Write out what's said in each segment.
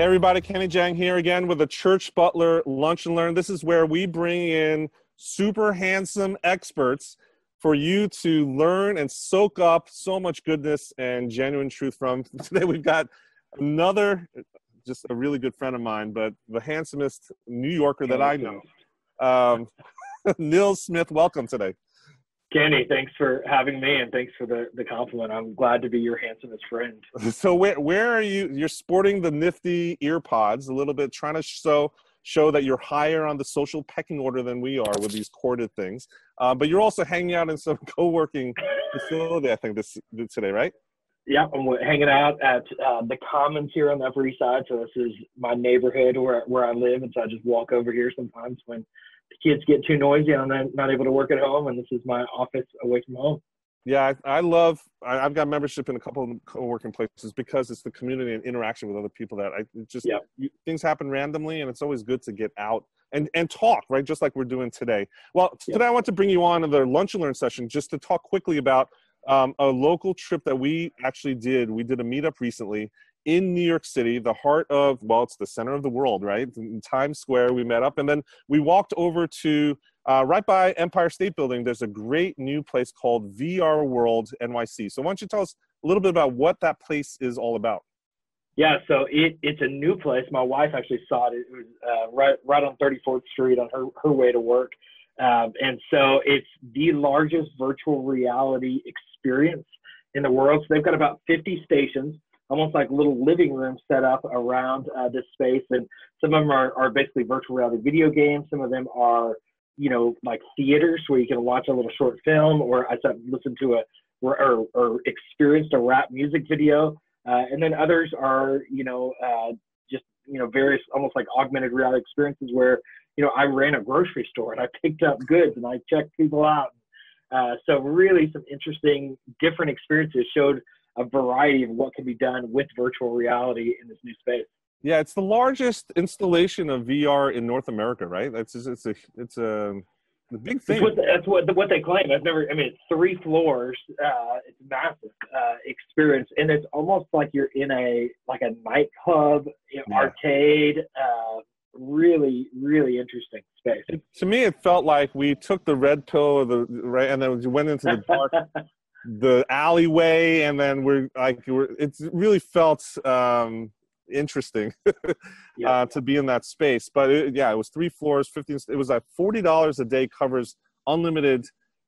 Hey everybody, Kenny Jang here again with the Church Butler Lunch and Learn. This is where we bring in super handsome experts for you to learn and soak up so much goodness and genuine truth from. Today we've got another, just a really good friend of mine, but the handsomest New Yorker that I know. Um, Nils Smith, welcome today. Kenny, thanks for having me and thanks for the, the compliment. I'm glad to be your handsomest friend. So where where are you? You're sporting the nifty ear pods a little bit, trying to show show that you're higher on the social pecking order than we are with these corded things. Uh, but you're also hanging out in some co-working facility, I think, this today, right? Yeah, I'm hanging out at uh, the Commons here on the Upper East Side. So this is my neighborhood where where I live, and so I just walk over here sometimes when kids get too noisy and I'm not able to work at home, and this is my office away from home. Yeah, I, I love. I, have got membership in a couple of co-working places because it's the community and interaction with other people that I just yeah. you, things happen randomly, and it's always good to get out and and talk, right? Just like we're doing today. Well, yeah. today I want to bring you on to the lunch and learn session just to talk quickly about um, a local trip that we actually did. We did a meetup recently in New York City, the heart of, well, it's the center of the world, right? In Times Square, we met up and then we walked over to uh, right by Empire State Building. There's a great new place called VR World NYC. So, why don't you tell us a little bit about what that place is all about? Yeah, so it, it's a new place. My wife actually saw it. It was uh, right right on 34th Street on her, her way to work. Um, and so it's the largest virtual reality experience in the world. So they've got about 50 stations almost like little living rooms set up around uh, this space. And some of them are, are basically virtual reality video games. Some of them are, you know, like theaters where you can watch a little short film or I listen to a or, or, or experienced a rap music video. Uh, and then others are, you know, uh, just, you know, various almost like augmented reality experiences where, you know, I ran a grocery store and I picked up goods and I checked people out. Uh, so really some interesting different experiences showed a variety of what can be done with virtual reality in this new space. Yeah, it's the largest installation of VR in North America, right? That's it's a it's a the big thing. What that's what what they claim. I've never. I mean, it's three floors. Uh, it's massive uh, experience, and it's almost like you're in a like a nightclub, you know, yeah. arcade. Uh, really, really interesting space. To me, it felt like we took the red pill, of the right, and then we went into the dark the alleyway, and then we're like, we're, it really felt um, interesting yeah. uh, to be in that space. But it, yeah, it was three floors, fifteen. It was like forty dollars a day covers unlimited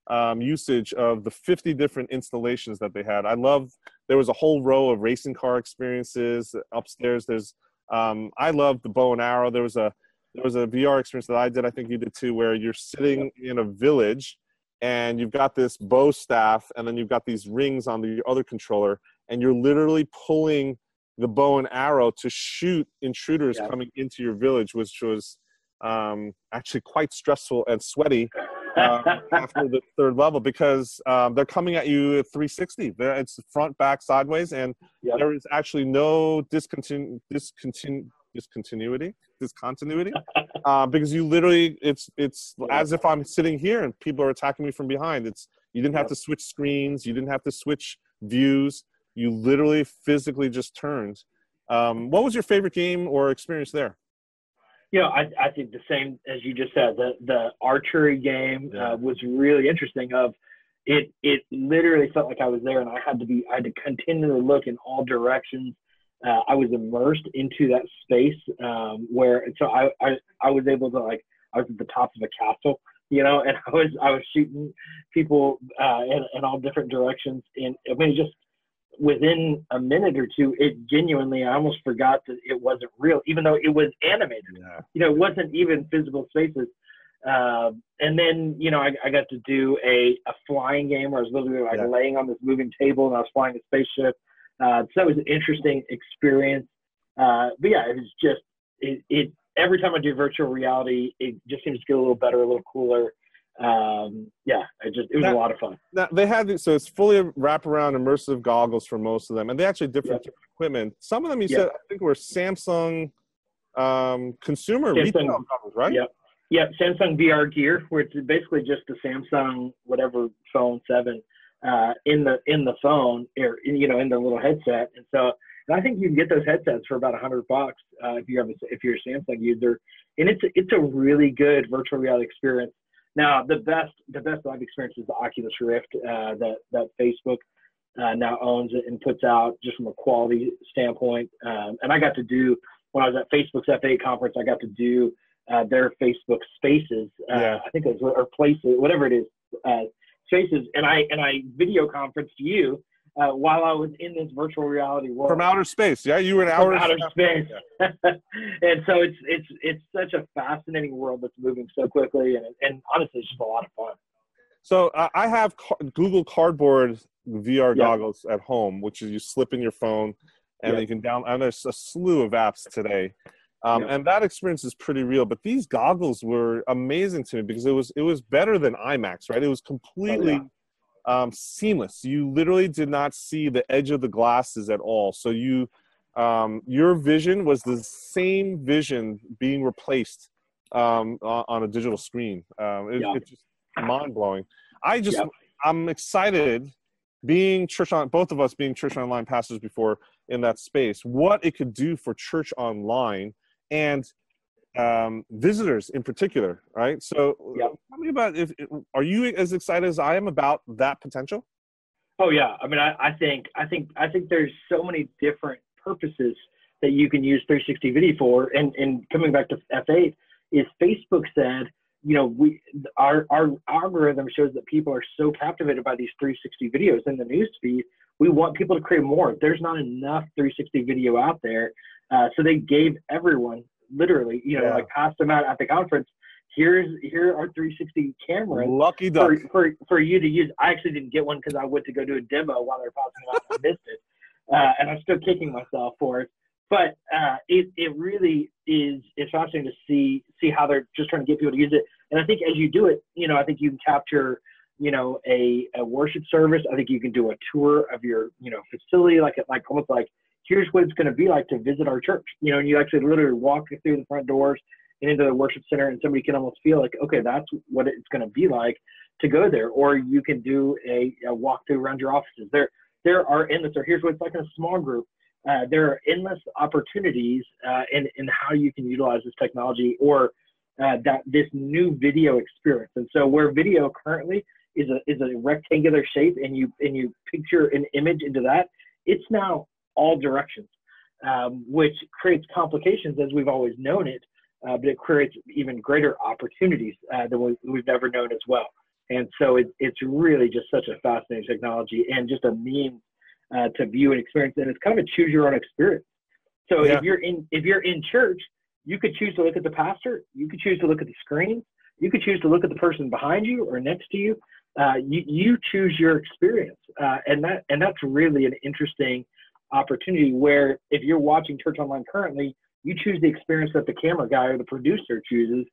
um, usage of the 50 different installations that they had. I love there was a whole row of racing car experiences upstairs. There's um, I love the bow and arrow. There was a there was a VR experience that I did. I think you did too, where you're sitting in a village and you've got this bow staff and then you've got these rings on the other controller and you're literally pulling the bow and arrow to shoot intruders yeah. coming into your village which was um, actually quite stressful and sweaty uh, after the third level because um, they're coming at you at 360 they're, it's front back sideways and yep. there is actually no discontinu- discontinu- discontinuity discontinuity? Uh, because you literally it's it's yeah. as if i'm sitting here and people are attacking me from behind. It's you didn't have to switch screens. You didn't have to switch views. You literally physically just turned. Um, what was your favorite game or experience there? You know, I, I think the same as you just said. The the archery game uh, was really interesting. Of it, it literally felt like I was there, and I had to be, I had to continually look in all directions uh, I was immersed into that space um, where so I, I I was able to like I was at the top of a castle, you know, and I was I was shooting people uh, in, in all different directions, and I mean just within a minute or two, it genuinely I almost forgot that it wasn't real, even though it was animated. Yeah. You know, it wasn't even physical spaces. Uh, and then you know I, I got to do a, a flying game where I was literally like yeah. laying on this moving table and I was flying a spaceship uh, so that was an interesting experience. Uh, but yeah, it was just it, it, Every time I do virtual reality, it just seems to get a little better, a little cooler. Um, yeah, it just it was now, a lot of fun. Now they had so it's fully wraparound immersive goggles for most of them, and they actually different, different equipment. Some of them you said I think were Samsung um, consumer Samsung, retail goggles, right? Yep. Yeah, Samsung VR gear, where it's basically just the Samsung whatever phone seven uh, in the in the phone or in, you know in the little headset, and so And I think you can get those headsets for about a hundred bucks uh, if you have a, if you're a Samsung user, and it's a, it's a really good virtual reality experience. Now, the best the best I've experienced is the Oculus Rift uh, that that Facebook uh, now owns it and puts out just from a quality standpoint. Um, and I got to do when I was at Facebook's F8 conference, I got to do uh, their Facebook Spaces. Uh, yeah. I think it was or Places, whatever it is, Spaces, and I and I video conferenced you uh, while I was in this virtual reality world from outer space. Yeah, you were in outer, outer space, and so it's it's it's such a fascinating world that's moving so quickly, and and honestly, it's just a lot of fun. So uh, I have Google Cardboard VR goggles at home, which is you slip in your phone, and you can download. And there's a slew of apps today. Um, and that experience is pretty real. But these goggles were amazing to me because it was it was better than IMAX, right? It was completely oh, um, seamless. You literally did not see the edge of the glasses at all. So you, um, your vision was the same vision being replaced um, on a digital screen. Um, it, yeah. It's just mind blowing. I just, yeah. I'm excited being church on both of us being church online pastors before in that space what it could do for church online and um, visitors in particular, right? So, tell me about if are you as excited as I am about that potential? Oh yeah, I mean, I, I think I think I think there's so many different purposes that you can use 360 video for. And and coming back to F8, is Facebook said, you know, we our our algorithm shows that people are so captivated by these 360 videos in the news feed. We want people to create more. There's not enough 360 video out there, uh, so they gave everyone literally, you know, yeah. like passed them out at the conference. Here's here are 360 cameras. Lucky duck. For, for, for you to use. I actually didn't get one because I went to go do a demo while they were passing them out and I missed it. Uh, and I'm still kicking myself for it. But uh, it it really is it's fascinating to see see how they're just trying to get people to use it. And I think as you do it, you know, I think you can capture you know a, a worship service. I think you can do a tour of your you know facility, like like almost like here's what it's going to be like to visit our church. You know, and you actually literally walk through the front doors and into the worship center, and somebody can almost feel like, okay, that's what it's going to be like to go there. Or you can do a, a walkthrough around your offices. There, there are endless. Or here's what it's like in a small group. Uh, there are endless opportunities uh, in in how you can utilize this technology or uh, that this new video experience. And so, where video currently is a is a rectangular shape, and you and you picture an image into that, it's now all directions, um, which creates complications as we've always known it, uh, but it creates even greater opportunities uh, than we, we've never known as well. And so it, it's really just such a fascinating technology and just a means uh, to view and experience. And it's kind of a choose your own experience. So yeah. if you're in if you're in church, you could choose to look at the pastor. You could choose to look at the screen. You could choose to look at the person behind you or next to you. Uh, you, you choose your experience, uh, and that and that's really an interesting opportunity where if you're watching Church Online currently, you choose the experience that the camera guy or the producer chooses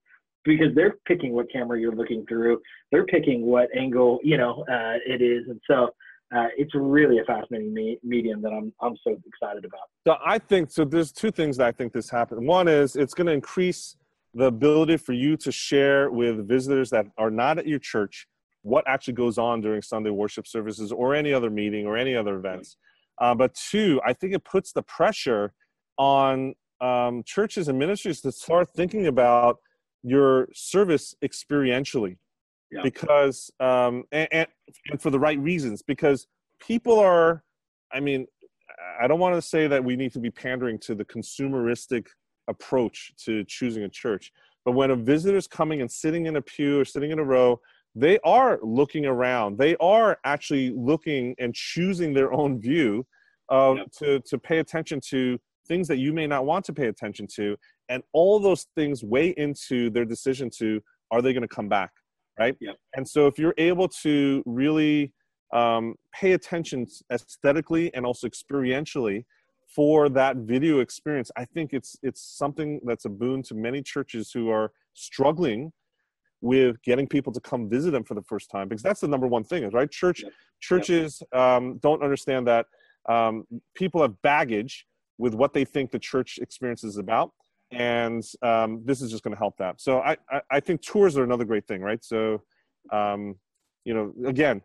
because they're picking what camera you're looking through. They're picking what angle, you know, uh, it is. And so uh, it's really a fascinating me- medium that I'm, I'm so excited about. So I think, so there's two things that I think this happened. One is it's going to increase the ability for you to share with visitors that are not at your church what actually goes on during Sunday worship services or any other meeting or any other events. Uh, but two, I think it puts the pressure on um, churches and ministries to start thinking about your service experientially yeah. because um, and, and, and for the right reasons because people are i mean i don't want to say that we need to be pandering to the consumeristic approach to choosing a church but when a visitor's coming and sitting in a pew or sitting in a row they are looking around. They are actually looking and choosing their own view of yep. to, to pay attention to things that you may not want to pay attention to. And all those things weigh into their decision to are they going to come back? Right. Yep. And so if you're able to really um, pay attention aesthetically and also experientially for that video experience, I think it's it's something that's a boon to many churches who are struggling with getting people to come visit them for the first time because that's the number one thing right church yep. churches yep. Um, don't understand that um, people have baggage with what they think the church experience is about and um, this is just going to help that so I, I, I think tours are another great thing right so um, you know again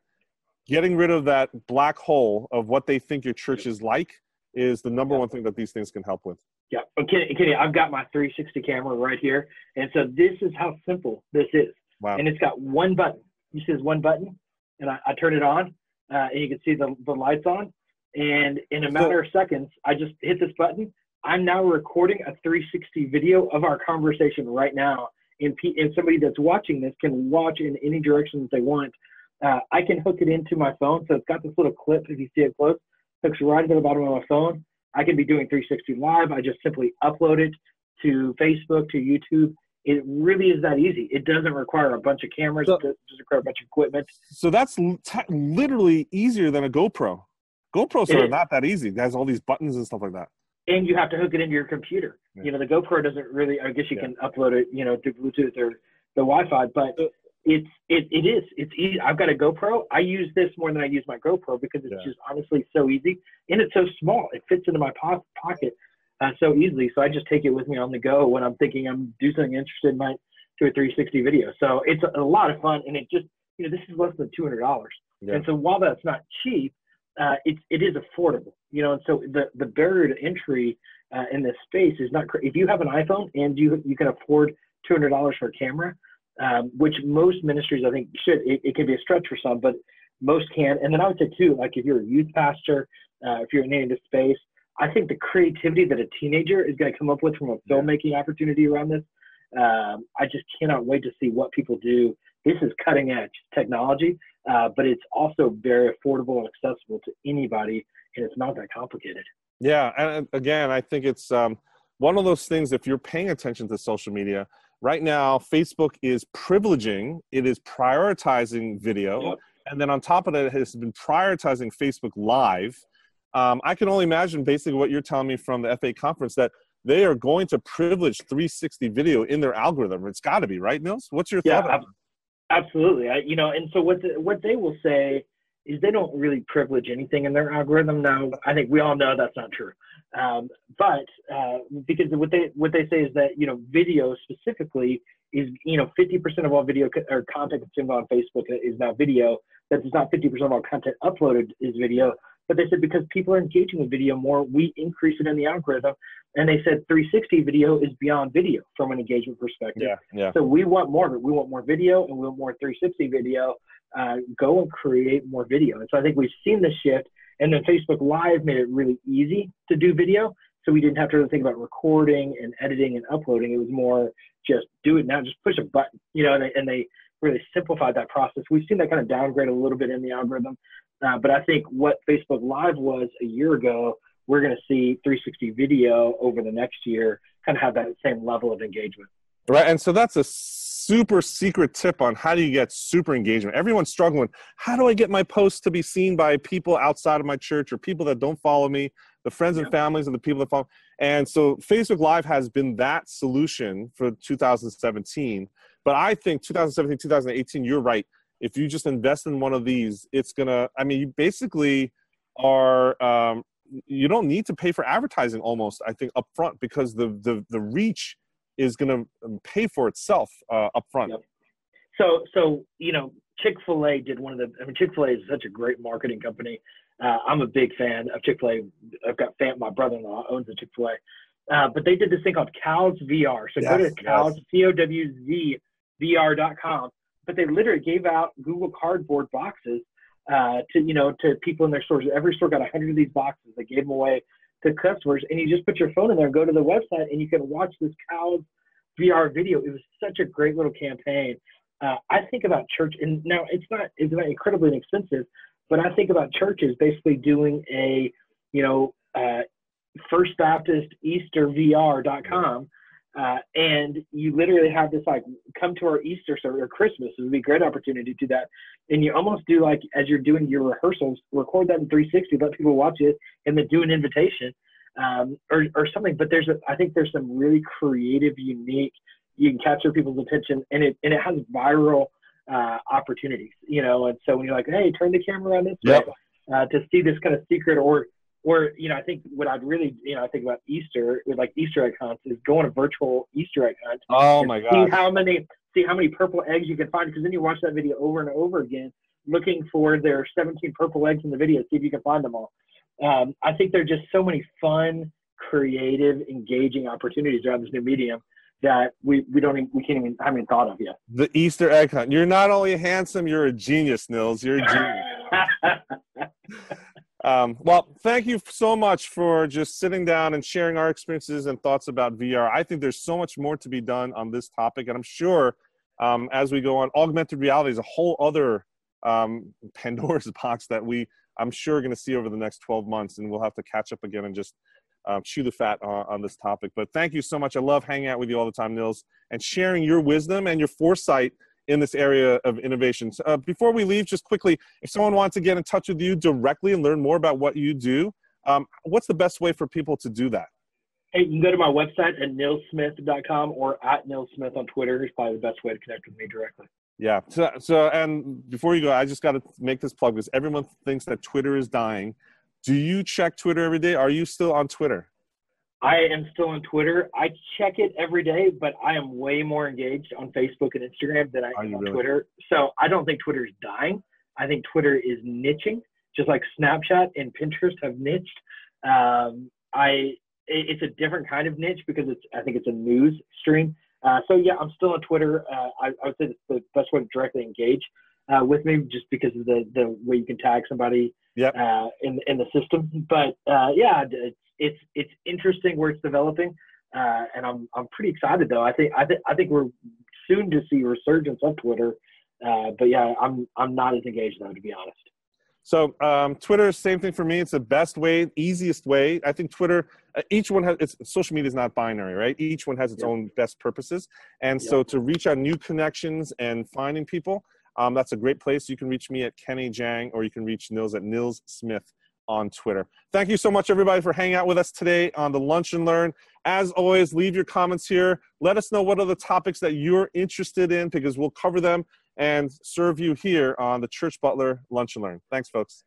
getting rid of that black hole of what they think your church is like is the number one thing that these things can help with. Yeah, okay, Kenny, I've got my 360 camera right here, and so this is how simple this is. Wow. And it's got one button. You see this one button, and I, I turn it on, uh, and you can see the, the lights on. And in a matter of seconds, I just hit this button. I'm now recording a 360 video of our conversation right now. And, P- and somebody that's watching this can watch in any direction that they want. Uh, I can hook it into my phone. So it's got this little clip, if you see it close, hooks right at the bottom of my phone. I can be doing 360 live. I just simply upload it to Facebook, to YouTube. It really is that easy. It doesn't require a bunch of cameras. So, it doesn't require a bunch of equipment. So that's t- literally easier than a GoPro. GoPros are not that easy. It has all these buttons and stuff like that. And you have to hook it into your computer. Yeah. You know, the GoPro doesn't really. I guess you yeah. can upload it, you know, to Bluetooth or the Wi-Fi, but it's it it is it's easy. I've got a GoPro. I use this more than I use my GoPro because it's yeah. just honestly so easy and it's so small. It fits into my po- pocket uh, so easily. So I just take it with me on the go when I'm thinking I'm do something interested in my do a 360 video. So it's a, a lot of fun and it just you know this is less than two hundred dollars. Yeah. And so while that's not cheap, uh, it's it is affordable. You know, and so the the barrier to entry uh, in this space is not. If you have an iPhone and you you can afford two hundred dollars for a camera, um, which most ministries I think should. It, it, can be a stretch for some, but most can. And then I would say too, like if you're a youth pastor, uh, if you're in into space, I think the creativity that a teenager is going to come up with from a filmmaking opportunity around this, um, I just cannot wait to see what people do. This is cutting edge technology, uh, but it's also very affordable and accessible to anybody, and it's not that complicated. Yeah, and again, I think it's um, one of those things. If you're paying attention to social media, right now facebook is privileging it is prioritizing video yep. and then on top of that it has been prioritizing facebook live um, i can only imagine basically what you're telling me from the F8 conference that they are going to privilege 360 video in their algorithm it's got to be right nils what's your thought? yeah, thought absolutely I, you know and so what the, what they will say is they don't really privilege anything in their algorithm now i think we all know that's not true um, but uh, because what they what they say is that you know video specifically is you know 50% of all video co- or content consumed on Facebook is now video. That is not 50% of all content uploaded is video. But they said because people are engaging with video more, we increase it in the algorithm. And they said 360 video is beyond video from an engagement perspective. Yeah, yeah. So we want more of it. We want more video and we want more 360 video. Uh, go and create more video. And so I think we've seen the shift and then Facebook Live made it really easy to do video. So we didn't have to really think about recording and editing and uploading. It was more just do it now, just push a button, you know, and they, and they really simplified that process. We've seen that kind of downgrade a little bit in the algorithm. Uh, but I think what Facebook Live was a year ago, we're going to see 360 video over the next year kind of have that same level of engagement. Right. And so that's a super secret tip on how do you get super engagement. Everyone's struggling. How do I get my posts to be seen by people outside of my church or people that don't follow me, the friends and families of the people that follow? And so Facebook Live has been that solution for 2017. But I think 2017, 2018, you're right. If you just invest in one of these, it's going to, I mean, you basically are, um, you don't need to pay for advertising almost, I think, upfront because the, the, the reach is going to um, pay for itself uh, up front. Yep. So, so you know, Chick Fil A did one of the. I mean, Chick Fil A is such a great marketing company. Uh, I'm a big fan of Chick Fil A. I've got fan. My brother-in-law owns a Chick Fil A. Uh, but they did this thing called Cowz VR. So yes, go to Cowz, C O W Z VR.com. But they literally gave out Google Cardboard boxes uh, to you know to people in their stores. Every store got a hundred of these boxes. They gave them away to customers, and you just put your phone in there go to the website, and you can watch this Cowz VR video. It was such a great little campaign. Uh, I think about church, and now it's not it's not incredibly inexpensive, but I think about churches basically doing a, you know, uh, First Baptist Easter VR.com uh, and you literally have this like come to our Easter service or Christmas. It would be a great opportunity to do that. And you almost do like as you're doing your rehearsals, record that in 360, let people watch it, and then do an invitation um, or or something. But there's a, I think there's some really creative, unique. You can capture people's attention, and it and it has viral uh, opportunities, you know. And so when you're like, hey, turn the camera on this yep. way, uh, to see this kind of secret or or you know, I think what I'd really you know I think about Easter with like Easter egg hunts is go on a virtual Easter egg hunt. Oh my god! See how many see how many purple eggs you can find because then you watch that video over and over again, looking for their 17 purple eggs in the video, see if you can find them all. um, I think there are just so many fun, creative, engaging opportunities around this new medium that we, we don't even, we can't even haven't even thought of yet. The Easter egg hunt. You're not only handsome, you're a genius, Nils. You're a genius. um, well, thank you so much for just sitting down and sharing our experiences and thoughts about VR. I think there's so much more to be done on this topic, and I'm sure um, as we go on, augmented reality is a whole other um, Pandora's box that we, I'm sure, are going to see over the next 12 months, and we'll have to catch up again and just um, chew the fat on, on, this topic. But thank you so much. I love hanging out with you all the time, Nils, and sharing your wisdom and your foresight in this area of innovation. So, uh, before we leave, just quickly, if someone wants to get in touch with you directly and learn more about what you do, um, what's the best way for people to do that? Hey, you can go to my website at nilsmith.com or at nilsmith on Twitter. Is probably the best way to connect with me directly. Yeah. So, so and before you go, I just got to make this plug because everyone thinks that Twitter is dying. Do you check Twitter every day? Are you still on Twitter? I am still on Twitter. I check it every day, but I am way more engaged on Facebook and Instagram than I am on really? Twitter. So I don't think Twitter is dying. I think Twitter is niching, just like Snapchat and Pinterest have niched. Um, I it's a different kind of niche because it's I think it's a news stream. Uh, so yeah, I'm still on Twitter. Uh, I, I, would say it's the best way to directly engage uh, with me, just because of the the way you can tag somebody yep. Uh, in in the system. But uh, yeah, it's it's it's interesting where it's developing, uh, and I'm I'm pretty excited though. I think I think I think we're soon to see resurgence of Twitter. Uh, but yeah, I'm I'm not as engaged though, to be honest. So um, Twitter, same thing for me. It's the best way, easiest way. I think Twitter, uh, each one has. It's, social media is not binary, right? Each one has its yep. own best purposes, and yep. so to reach out new connections and finding people, um, that's a great place. You can reach me at Kenny Jang, or you can reach Nils at Nils Smith on Twitter. Thank you so much, everybody, for hanging out with us today on the Lunch and Learn. As always, leave your comments here. Let us know what are the topics that you're interested in because we'll cover them and serve you here on the Church Butler Lunch and Learn. Thanks, folks.